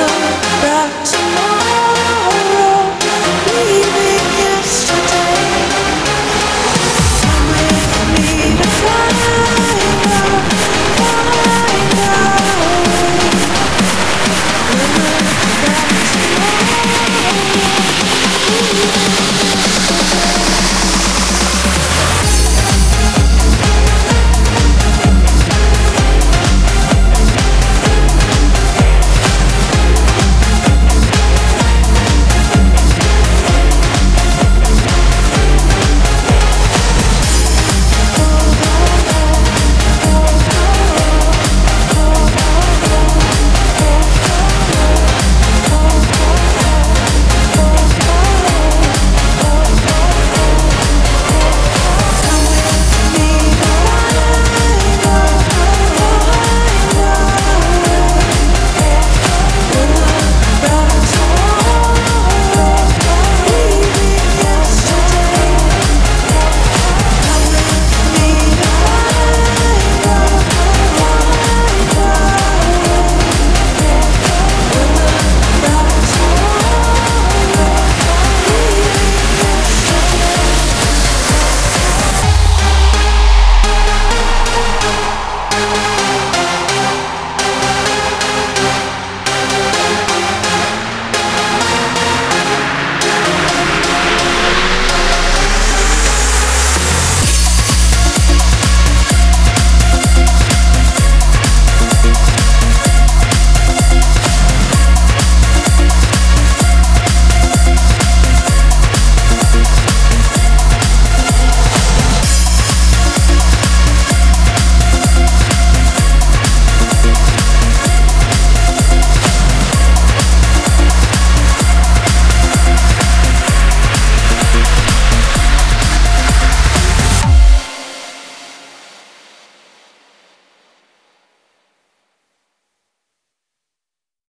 goodbye tomorrow.